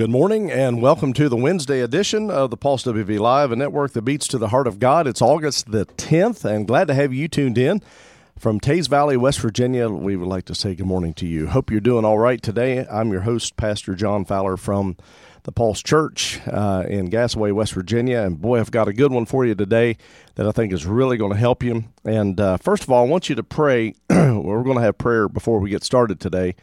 Good morning and welcome to the Wednesday edition of the Pulse WV Live, a network that beats to the heart of God. It's August the 10th, and glad to have you tuned in. From Teays Valley, West Virginia, we would like to say good morning to you. Hope you're doing all right today. I'm your host, Pastor John Fowler from the Pulse Church uh, in Gassaway, West Virginia. And boy, I've got a good one for you today that I think is really going to help you. And uh, first of all, I want you to pray. We're going to have prayer before we get started today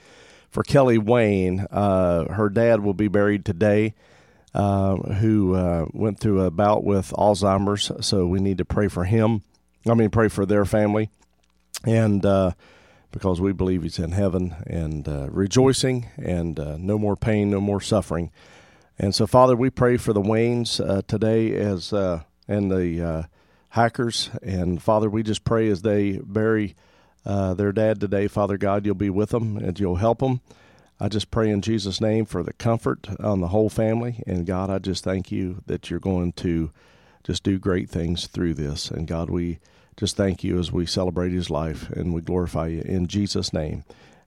for Kelly Wayne. Uh, her dad will be buried today, uh, who uh, went through a bout with Alzheimer's. So we need to pray for him. I mean, pray for their family. And uh, because we believe he's in heaven and uh, rejoicing and uh, no more pain, no more suffering. And so, Father, we pray for the Waynes today as and the hackers. And Father, we just pray as they bury uh, their dad today. Father God, you'll be with them and you'll help them. I just pray in Jesus' name for the comfort on the whole family. And God, I just thank you that you're going to just do great things through this. And God, we just thank you as we celebrate his life and we glorify you in Jesus' name.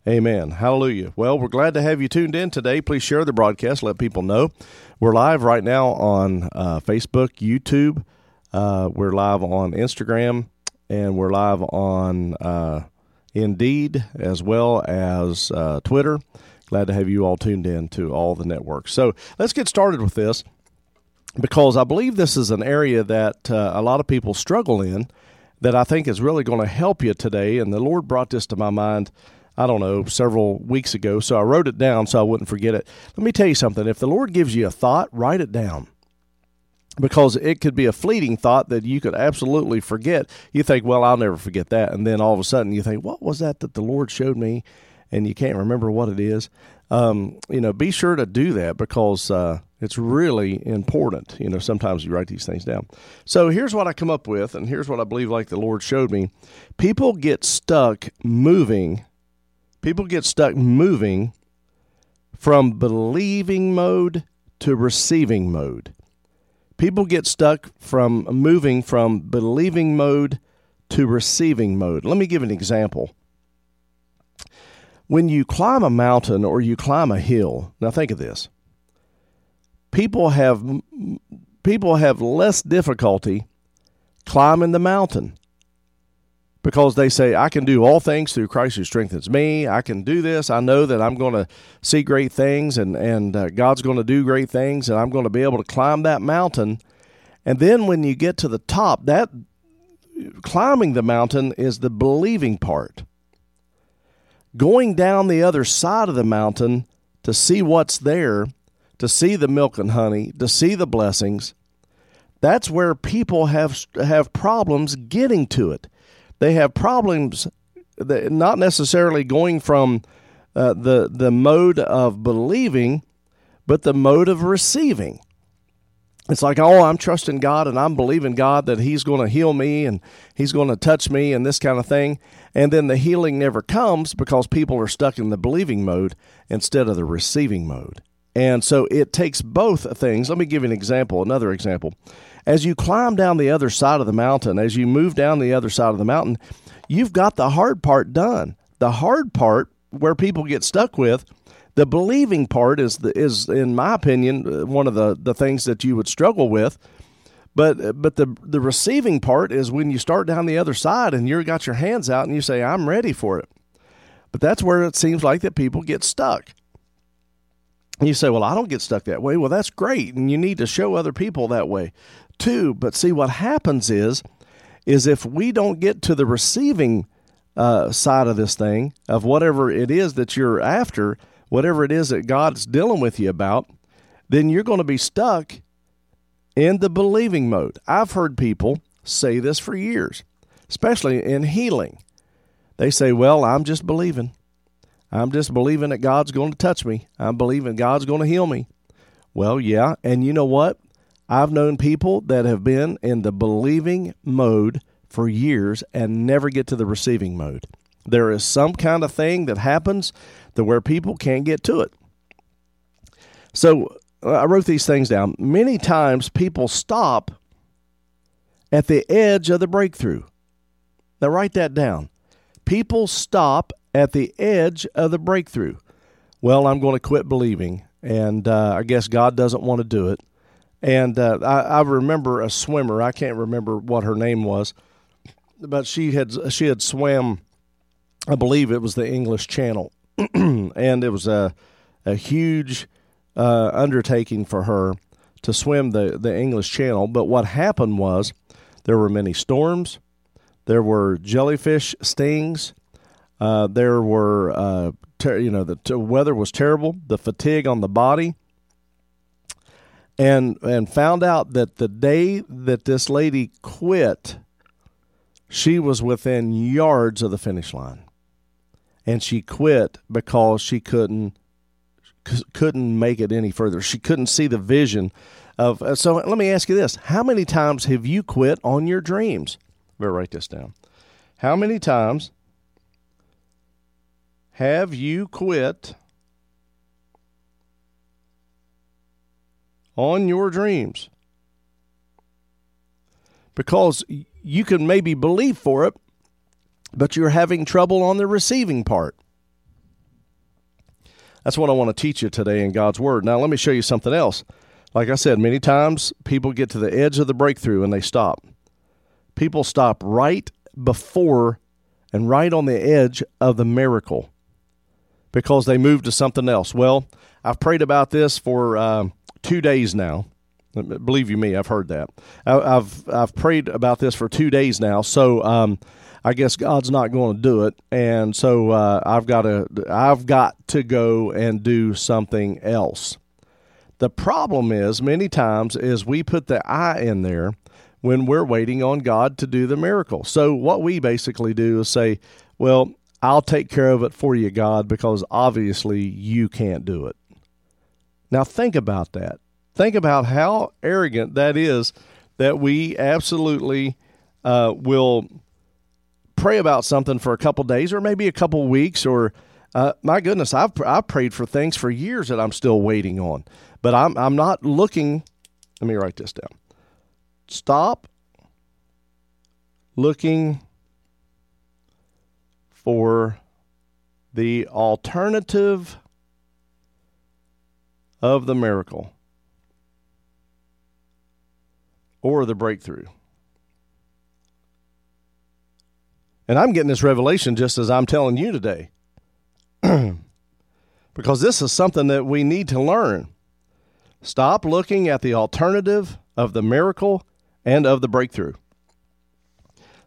Amen. Hallelujah. Well, we're glad to have you tuned in today. Please share the broadcast, let people know. We're live right now on uh, Facebook, YouTube. Uh, we're live on Instagram, and we're live on uh, Indeed as well as uh, Twitter. Glad to have you all tuned in to all the networks. So let's get started with this because I believe this is an area that uh, a lot of people struggle in that I think is really going to help you today. And the Lord brought this to my mind. I don't know, several weeks ago. So I wrote it down so I wouldn't forget it. Let me tell you something. If the Lord gives you a thought, write it down because it could be a fleeting thought that you could absolutely forget. You think, well, I'll never forget that. And then all of a sudden you think, what was that that the Lord showed me? And you can't remember what it is. Um, you know, be sure to do that because uh, it's really important. You know, sometimes you write these things down. So here's what I come up with, and here's what I believe like the Lord showed me. People get stuck moving. People get stuck moving from believing mode to receiving mode people get stuck from moving from believing mode to receiving mode. Let me give an example. When you climb a mountain or you climb a hill, now think of this. People have people have less difficulty climbing the mountain because they say, I can do all things through Christ who strengthens me. I can do this. I know that I'm going to see great things and, and uh, God's going to do great things and I'm going to be able to climb that mountain. And then when you get to the top, that climbing the mountain is the believing part. Going down the other side of the mountain to see what's there, to see the milk and honey, to see the blessings, that's where people have have problems getting to it they have problems that not necessarily going from uh, the the mode of believing, but the mode of receiving. It's like, oh, I'm trusting God and I'm believing God that He's going to heal me and He's going to touch me and this kind of thing. And then the healing never comes because people are stuck in the believing mode instead of the receiving mode. And so it takes both things. Let me give you an example, another example. As you climb down the other side of the mountain, as you move down the other side of the mountain, you've got the hard part done. The hard part where people get stuck with the believing part is the, is in my opinion uh, one of the, the things that you would struggle with but uh, but the the receiving part is when you start down the other side and you've got your hands out and you say I'm ready for it but that's where it seems like that people get stuck you say, well, I don't get stuck that way. Well, that's great. And you need to show other people that way too. But see, what happens is, is if we don't get to the receiving uh, side of this thing, of whatever it is that you're after, whatever it is that God's dealing with you about, then you're going to be stuck in the believing mode. I've heard people say this for years, especially in healing. They say, well, I'm just believing. I'm just believing that God's going to touch me. I'm believing God's going to heal me. Well, yeah. And you know what? I've known people that have been in the believing mode for years and never get to the receiving mode. There is some kind of thing that happens to where people can't get to it. So I wrote these things down. Many times people stop at the edge of the breakthrough. Now, write that down. People stop at the edge of the breakthrough. Well, I'm going to quit believing. and uh, I guess God doesn't want to do it. And uh, I, I remember a swimmer. I can't remember what her name was, but she had she had swam. I believe it was the English Channel, and it was a a huge uh, undertaking for her to swim the the English Channel. But what happened was there were many storms, there were jellyfish stings, uh, there were uh, ter- you know the t- weather was terrible, the fatigue on the body and and found out that the day that this lady quit, she was within yards of the finish line, and she quit because she couldn't couldn't make it any further. She couldn't see the vision of. Uh, so let me ask you this: How many times have you quit on your dreams? Better write this down. How many times have you quit on your dreams. Because you can maybe believe for it, but you're having trouble on the receiving part. That's what I want to teach you today in God's Word. Now, let me show you something else. Like I said, many times people get to the edge of the breakthrough and they stop. People stop right before and right on the edge of the miracle because they move to something else. Well, I've prayed about this for um, two days now. Believe you me, I've heard that. I, have I've prayed about this for two days now. So um, I guess God's not going to do it, and so uh, I've got to I've got to go and do something else. The problem is many times is we put the I in there when we're waiting on God to do the miracle. So what we basically do is say, "Well, I'll take care of it for you, God, because obviously you can't do it." Now, think about that. Think about how arrogant that is that we absolutely uh, will pray about something for a couple days or maybe a couple weeks or uh, my goodness I've, I've prayed for things for years that i'm still waiting on but I'm, I'm not looking let me write this down stop looking for the alternative of the miracle or the breakthrough. And I'm getting this revelation just as I'm telling you today. because this is something that we need to learn. Stop looking at the alternative of the miracle and of the breakthrough.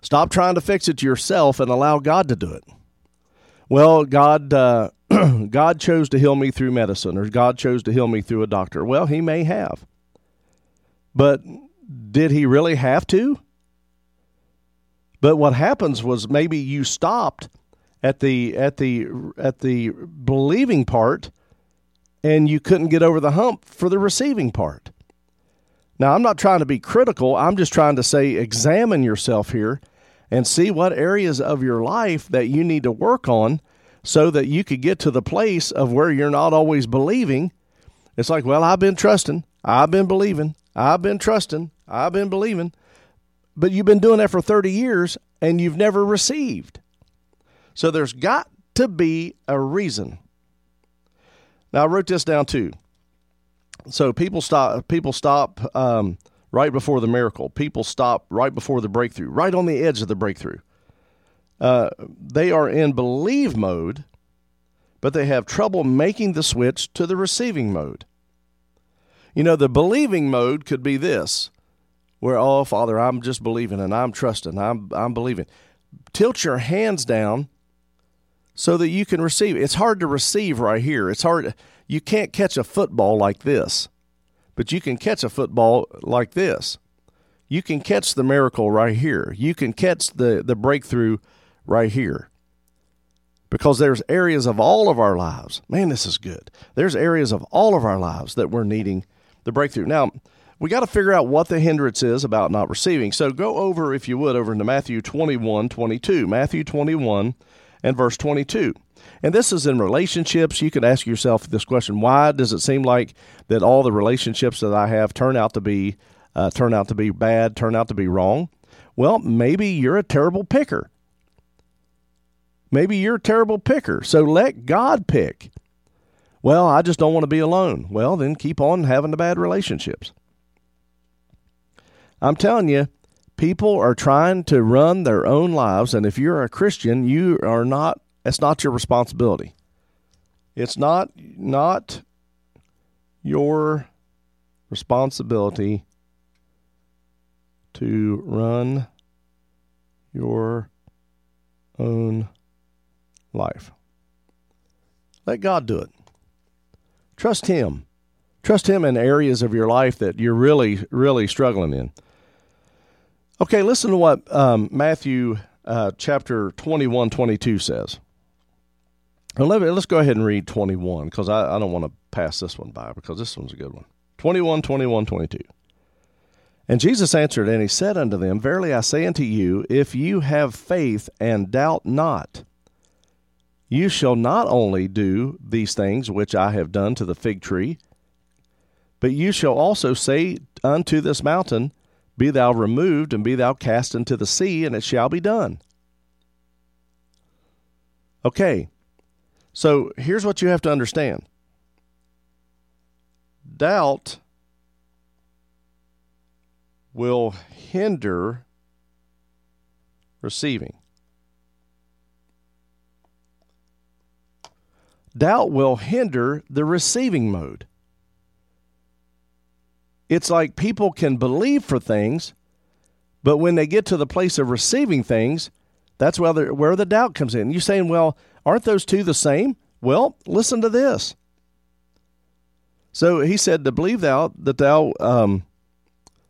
Stop trying to fix it yourself and allow God to do it. Well, God, uh, God chose to heal me through medicine or God chose to heal me through a doctor. Well, he may have. But did he really have to? But what happens was maybe you stopped at the at the at the believing part and you couldn't get over the hump for the receiving part. Now, I'm not trying to be critical. I'm just trying to say examine yourself here and see what areas of your life that you need to work on so that you could get to the place of where you're not always believing. It's like, well, I've been trusting, I've been believing, I've been trusting, I've been believing, but you've been doing that for 30 years and you've never received. So there's got to be a reason. Now I wrote this down too. So people stop. People stop um, right before the miracle. People stop right before the breakthrough, right on the edge of the breakthrough uh, they are in believe mode, but they have trouble making the switch to the receiving mode. You know, the believing mode could be this where, oh, Father, I'm just believing and I'm trusting, I'm, I'm believing. Tilt your hands down so that you can receive. It's hard to receive right here. It's hard. You can't catch a football like this, but you can catch a football like this. You can catch the miracle right here. You can catch the, the breakthrough right here. Because there's areas of all of our lives. Man, this is good. There's areas of all of our lives that we're needing the breakthrough. Now, we got to figure out what the hindrance is about not receiving. So go over, if you would, over into Matthew 21 22. Matthew 21 and verse 22. And this is in relationships. You could ask yourself this question why does it seem like that all the relationships that I have turn out to be uh, turn out to be bad, turn out to be wrong? Well, maybe you're a terrible picker. Maybe you're a terrible picker, so let God pick. Well, I just don't want to be alone. Well, then keep on having the bad relationships. I'm telling you, people are trying to run their own lives, and if you're a Christian, you are not. It's not your responsibility. It's not not your responsibility to run your own life. Let God do it. Trust Him. Trust Him in areas of your life that you're really, really struggling in. Okay, listen to what um, Matthew uh, chapter 21, 22 says. let let's go ahead and read 21 because I, I don't want to pass this one by because this one's a good one. 21, 21, 22. And Jesus answered, and he said unto them, Verily I say unto you, if you have faith and doubt not, you shall not only do these things which I have done to the fig tree, but you shall also say unto this mountain, Be thou removed, and be thou cast into the sea, and it shall be done. Okay, so here's what you have to understand doubt will hinder receiving. Doubt will hinder the receiving mode. It's like people can believe for things, but when they get to the place of receiving things, that's where the, where the doubt comes in. You're saying, well, aren't those two the same? Well, listen to this. So he said, To believe thou that thou um,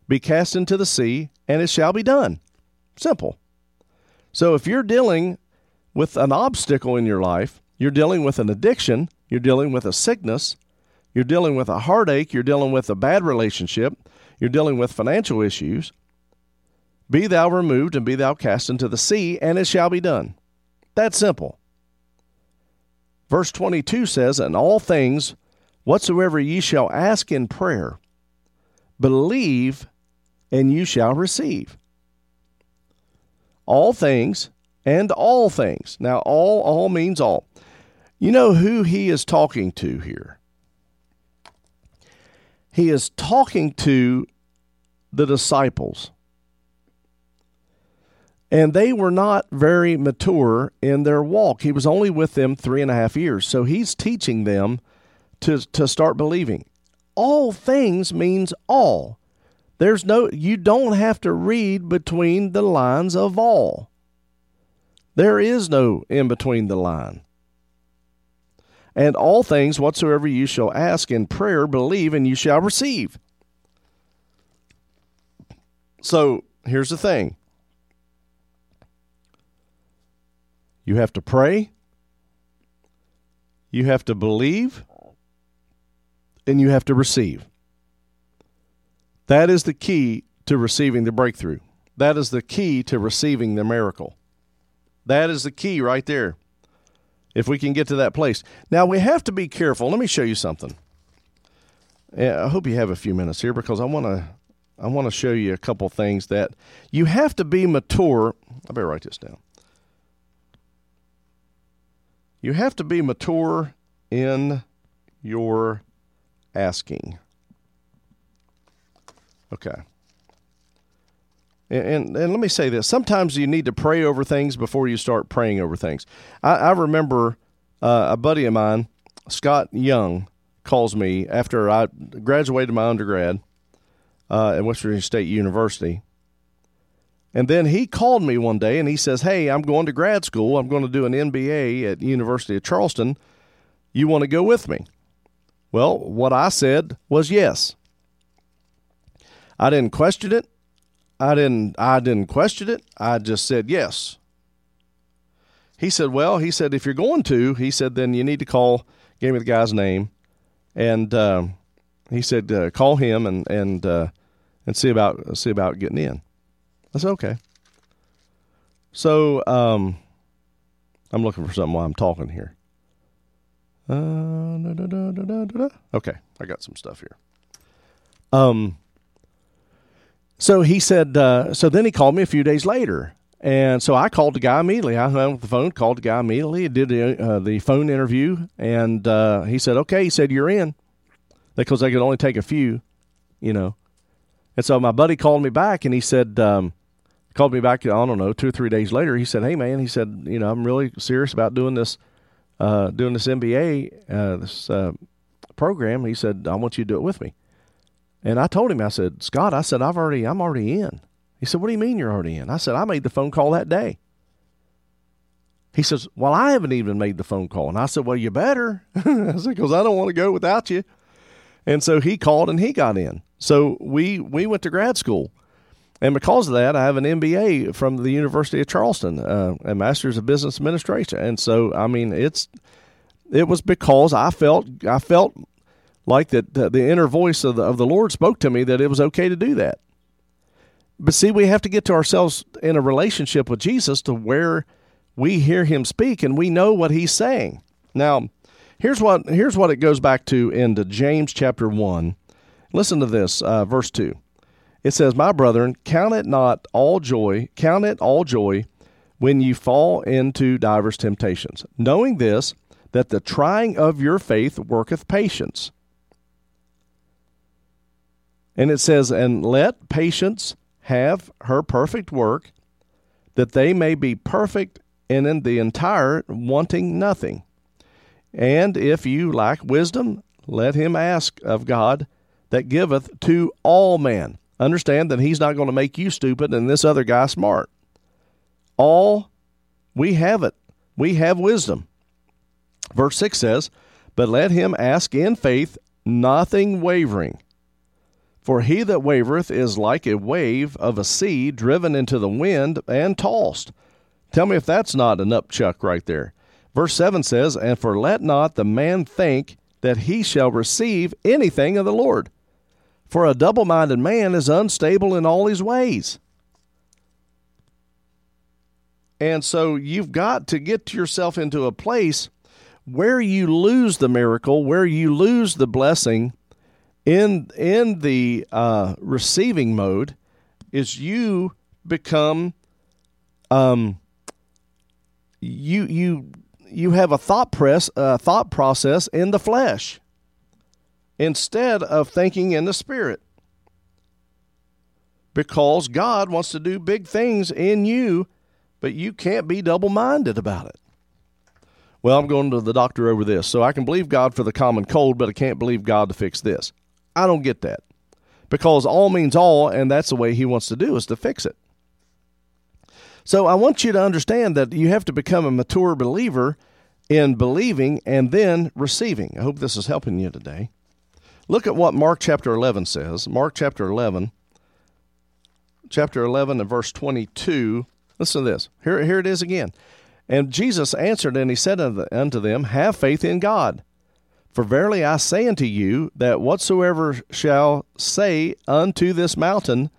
be cast into the sea, and it shall be done. Simple. So if you're dealing with an obstacle in your life, you're dealing with an addiction, you're dealing with a sickness, you're dealing with a heartache, you're dealing with a bad relationship, you're dealing with financial issues. Be thou removed and be thou cast into the sea, and it shall be done. That's simple. Verse 22 says, And all things whatsoever ye shall ask in prayer, believe and you shall receive. All things and all things. Now, all, all means all. You know who he is talking to here? He is talking to the disciples. And they were not very mature in their walk. He was only with them three and a half years. So he's teaching them to, to start believing. All things means all. There's no, you don't have to read between the lines of all. There is no in between the line. And all things whatsoever you shall ask in prayer, believe, and you shall receive. So here's the thing you have to pray, you have to believe, and you have to receive. That is the key to receiving the breakthrough. That is the key to receiving the miracle. That is the key right there. If we can get to that place. Now, we have to be careful. Let me show you something. I hope you have a few minutes here because I want to I want to show you a couple things that you have to be mature. I better write this down. You have to be mature in your asking. Okay. And, and, let me say this sometimes you need to pray over things before you start praying over things. I, I remember uh, a buddy of mine, Scott Young, calls me after I graduated my undergrad uh, at West Virginia State University. And then he called me one day and he says, Hey, I'm going to grad school. I'm going to do an MBA at University of Charleston. You want to go with me? Well, what I said was yes. I didn't question it. I didn't I didn't question it. I just said yes. He said, "Well, he said if you're going to, he said then you need to call. Gave me the guy's name, and um, he said uh, call him and and uh, and see about see about getting in." I said, "Okay." So um, I'm looking for something while I'm talking here. Uh, da, da, da, okay, I got some stuff here. Um, so he said. Uh, so then he called me a few days later, And so I called the guy immediately. I hung up the phone, called the guy immediately, did the, uh, the phone interview, and uh, he said, okay. He said, you're in because they could only take a few, you know. And so my buddy called me back and he said, um, called me back, I don't know, two or three days later. He said, hey, man, he said, you know, I'm really serious about doing this, uh, doing this MBA, uh, this uh, program. He said, I want you to do it with me. And I told him, I said, Scott, I said, I've already, I'm already in. He said, What do you mean you're already in? I said, I made the phone call that day. He says, Well, I haven't even made the phone call. And I said, Well, you better. I said, Because I don't want to go without you. And so he called and he got in. So we, we went to grad school. And because of that, I have an MBA from the University of Charleston, uh, a Master's of Business Administration. And so, I mean, it's it was because I felt I felt like that the, the inner voice of the, of the Lord spoke to me that it was okay to do that. But see, we have to get to ourselves in a relationship with Jesus to where we hear him speak and we know what he's saying. Now, here's what here's what it goes back to into James chapter 1. Listen to this, uh, verse 2. It says, My brethren, count it not all joy, count it all joy when you fall into divers temptations, knowing this, that the trying of your faith worketh patience. And it says, And let patience have her perfect work, that they may be perfect and in the entire, wanting nothing. And if you lack wisdom, let him ask of God that giveth to all men. Understand that he's not going to make you stupid and this other guy smart. All, we have it. We have wisdom. Verse 6 says, But let him ask in faith, nothing wavering. For he that wavereth is like a wave of a sea driven into the wind and tossed. Tell me if that's not an upchuck right there. Verse 7 says, And for let not the man think that he shall receive anything of the Lord. For a double minded man is unstable in all his ways. And so you've got to get yourself into a place where you lose the miracle, where you lose the blessing in in the uh, receiving mode is you become um you you you have a thought press uh, thought process in the flesh instead of thinking in the spirit. Because God wants to do big things in you but you can't be double minded about it. Well I'm going to the doctor over this. So I can believe God for the common cold but I can't believe God to fix this I don't get that because all means all, and that's the way he wants to do is to fix it. So I want you to understand that you have to become a mature believer in believing and then receiving. I hope this is helping you today. Look at what Mark chapter 11 says. Mark chapter 11, chapter 11 and verse 22. Listen to this. Here, here it is again. And Jesus answered and he said unto them, Have faith in God. For verily I say unto you, that whatsoever shall say unto this mountain,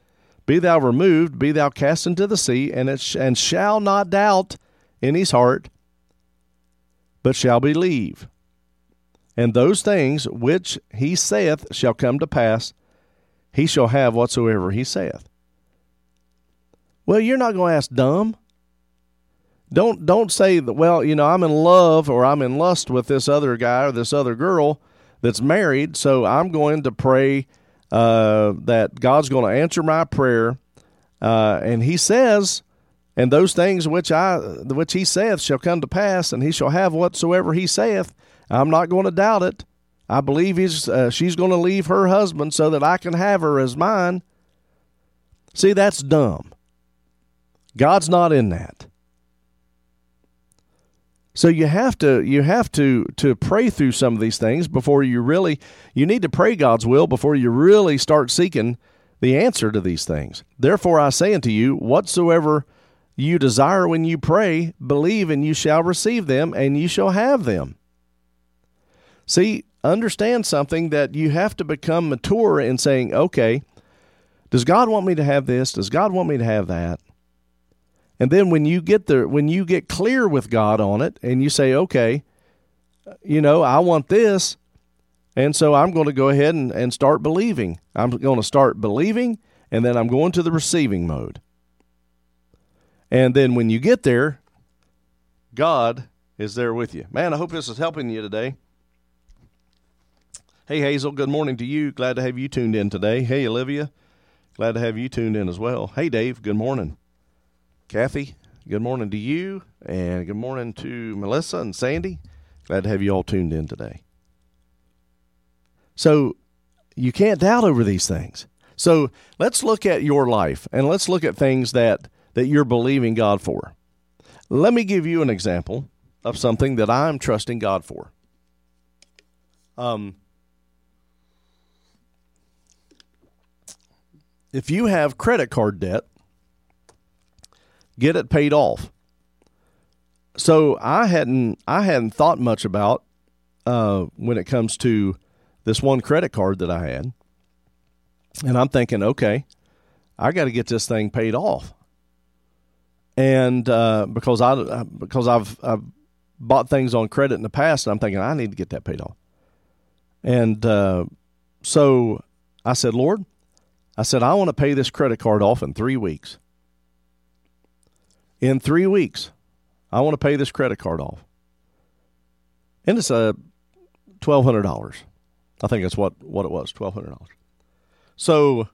Be thou removed, be thou cast into the sea, and it sh- and shall not doubt in his heart, but shall believe. And those things which he saith shall come to pass, he shall have whatsoever he saith. Well, you're not going to ask dumb. Don't don't say that. Well, you know, I'm in love or I'm in lust with this other guy or this other girl that's married, so I'm going to pray uh, that God's going to answer my prayer. Uh, and He says, and those things which I which He saith shall come to pass, and He shall have whatsoever He saith. I'm not going to doubt it. I believe he's uh, she's going to leave her husband so that I can have her as mine. See, that's dumb. God's not in that. So you have to you have to to pray through some of these things before you really you need to pray God's will before you really start seeking the answer to these things. Therefore I say unto you whatsoever you desire when you pray believe and you shall receive them and you shall have them. See, understand something that you have to become mature in saying, okay, does God want me to have this? Does God want me to have that? And then when you get there, when you get clear with God on it and you say, okay, you know, I want this. And so I'm going to go ahead and, and start believing. I'm going to start believing and then I'm going to the receiving mode. And then when you get there, God is there with you. Man, I hope this is helping you today. Hey, Hazel, good morning to you. Glad to have you tuned in today. Hey, Olivia, glad to have you tuned in as well. Hey, Dave, good morning. Kathy, good morning to you. And good morning to Melissa and Sandy. Glad to have you all tuned in today. So, you can't doubt over these things. So, let's look at your life and let's look at things that, that you're believing God for. Let me give you an example of something that I'm trusting God for. Um, if you have credit card debt, get it paid off. So I hadn't I hadn't thought much about uh, when it comes to this one credit card that I had, and I'm thinking, okay, I got to get this thing paid off, and uh, because I because I've, I've bought things on credit in the past, and I'm thinking I need to get that paid off, and uh, so I said, Lord, I said, I want to pay this credit card off in three weeks. In three weeks, I want to pay this credit card off. And it's a hundred dollars. I think that's what, what it was, twelve hundred dollars. So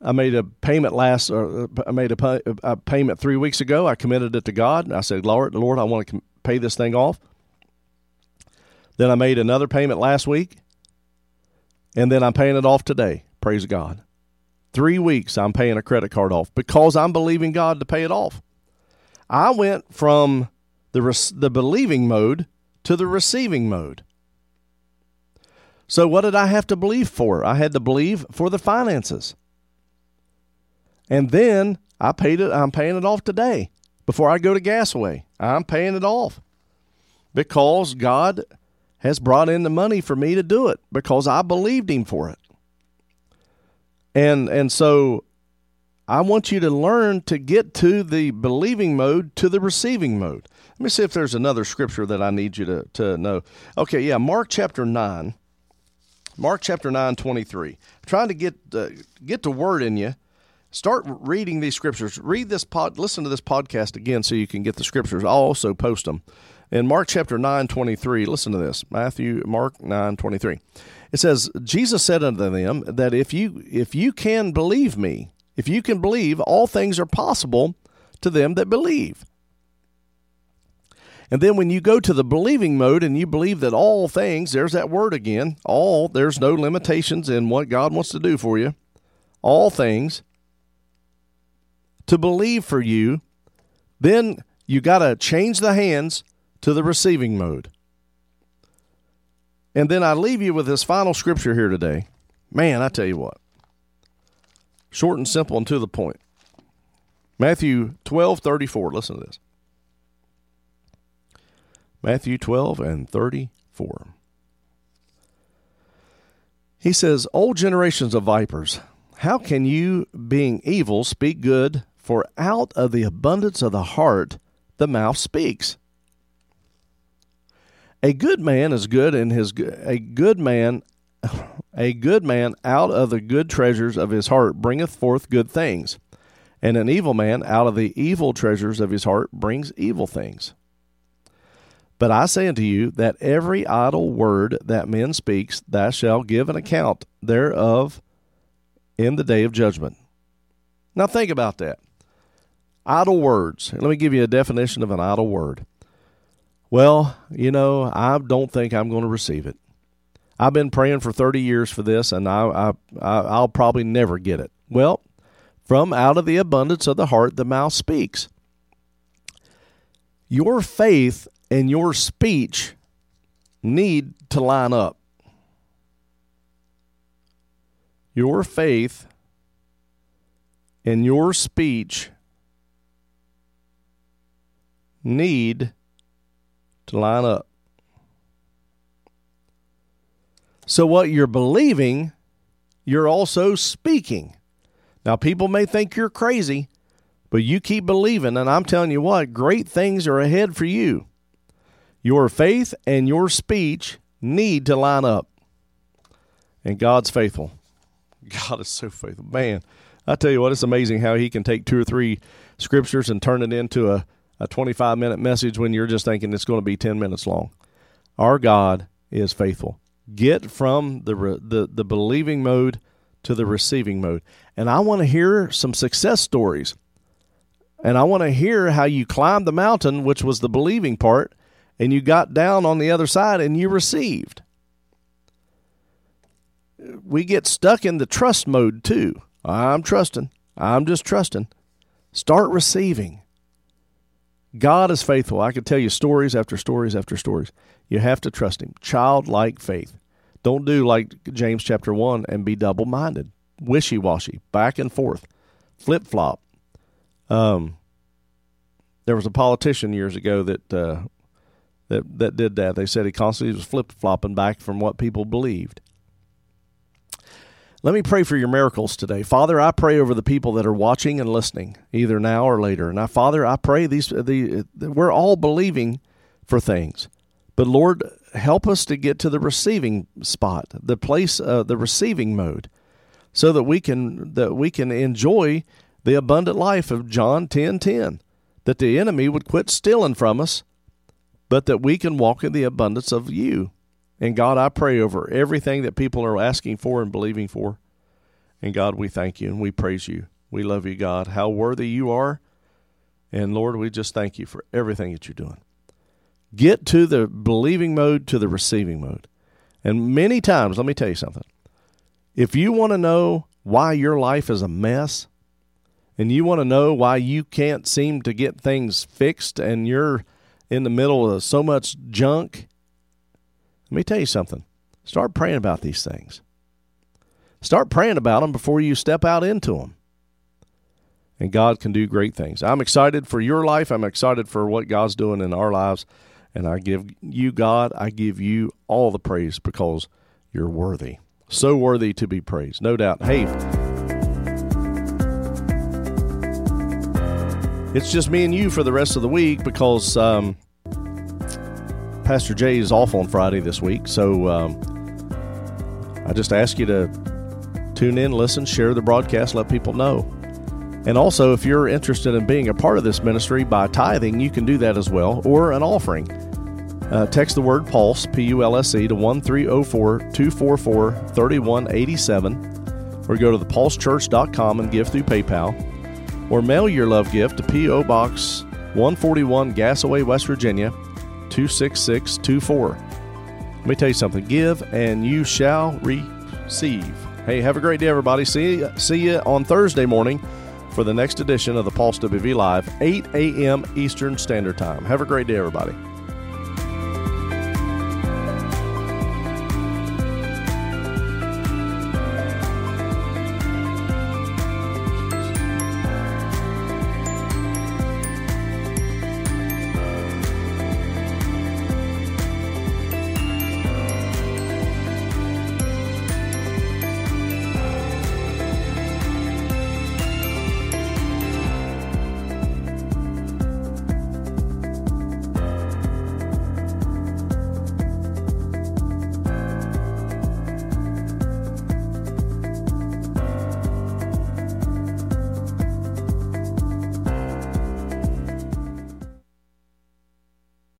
I made a payment last, or uh, I made a, pay, a, payment three weeks ago. I committed it to God. I said, Lord, Lord, I want to pay this thing off. Then I made another payment last week, and then I'm paying it off today. Praise God. Three weeks I'm paying a credit card off because I'm believing God to pay it off. I went from the, the believing mode to the receiving mode. So, what did I have to believe for? I had to believe for the finances. And then I paid it, I'm paying it off today before I go to Gassaway. I'm paying it off because God has brought in the money for me to do it because I believed Him for it. And and so I want you to learn to get to the believing mode to the receiving mode. Let me see if there's another scripture that I need you to, to know. Okay, yeah, Mark chapter 9. Mark chapter 9, 23. I'm trying to get uh, get the word in you. Start reading these scriptures. Read this pod, listen to this podcast again so you can get the scriptures. I'll also post them. In Mark chapter 9, 23, listen to this. Matthew, Mark 9, 23. It says, Jesus said unto them that if you if you can believe me, if you can believe, all things are possible to them that believe. And then when you go to the believing mode and you believe that all things, there's that word again, all, there's no limitations in what God wants to do for you. All things to believe for you, then you got to change the hands to the receiving mode. And then I leave you with this final scripture here today. Man, I tell you what. Short and simple and to the point. Matthew 12, 34. Listen to this. Matthew 12 and 34. He says, Old generations of vipers, how can you, being evil, speak good? For out of the abundance of the heart the mouth speaks. A good man is good in his a good man a good man out of the good treasures of his heart bringeth forth good things, and an evil man out of the evil treasures of his heart brings evil things. But I say unto you that every idle word that men speaks, thou shalt give an account thereof in the day of judgment. Now think about that. Idle words. Let me give you a definition of an idle word. Well, you know, I don't think I'm going to receive it. I've been praying for 30 years for this, and I, I, I'll probably never get it. Well, from out of the abundance of the heart, the mouth speaks. Your faith and your speech need to line up. Your faith and your speech need to line up. So, what you're believing, you're also speaking. Now, people may think you're crazy, but you keep believing, and I'm telling you what, great things are ahead for you. Your faith and your speech need to line up. And God's faithful. God is so faithful. Man, I tell you what, it's amazing how He can take two or three scriptures and turn it into a, a 25 minute message when you're just thinking it's going to be 10 minutes long. Our God is faithful. Get from the, the, the believing mode to the receiving mode. And I want to hear some success stories. And I want to hear how you climbed the mountain, which was the believing part, and you got down on the other side and you received. We get stuck in the trust mode too. I'm trusting. I'm just trusting. Start receiving. God is faithful. I could tell you stories after stories after stories. You have to trust Him. Childlike faith. Don't do like James chapter 1 and be double minded, wishy washy, back and forth, flip flop. Um, there was a politician years ago that uh, that that did that. They said he constantly was flip flopping back from what people believed. Let me pray for your miracles today. Father, I pray over the people that are watching and listening, either now or later. Now, Father, I pray these the we're all believing for things. But Lord, help us to get to the receiving spot, the place uh, the receiving mode, so that we can that we can enjoy the abundant life of John 10:10. 10, 10, that the enemy would quit stealing from us, but that we can walk in the abundance of you and God, I pray over everything that people are asking for and believing for. And God, we thank you and we praise you. We love you, God. How worthy you are. And Lord, we just thank you for everything that you're doing. Get to the believing mode to the receiving mode. And many times, let me tell you something. If you want to know why your life is a mess, and you want to know why you can't seem to get things fixed and you're in the middle of so much junk, let me tell you something. Start praying about these things. Start praying about them before you step out into them. And God can do great things. I'm excited for your life. I'm excited for what God's doing in our lives. And I give you, God, I give you all the praise because you're worthy. So worthy to be praised. No doubt. Hey, it's just me and you for the rest of the week because um, Pastor Jay is off on Friday this week, so um, I just ask you to tune in, listen, share the broadcast, let people know. And also, if you're interested in being a part of this ministry by tithing, you can do that as well, or an offering. Uh, text the word PULSE, P U L S E, to 1304 244 3187, or go to thepulsechurch.com and give through PayPal, or mail your love gift to P.O. Box 141, Gassaway, West Virginia 26624. Let me tell you something give and you shall receive. Hey, have a great day, everybody. See, see you on Thursday morning for the next edition of the Pulse WV Live, 8 a.m. Eastern Standard Time. Have a great day, everybody.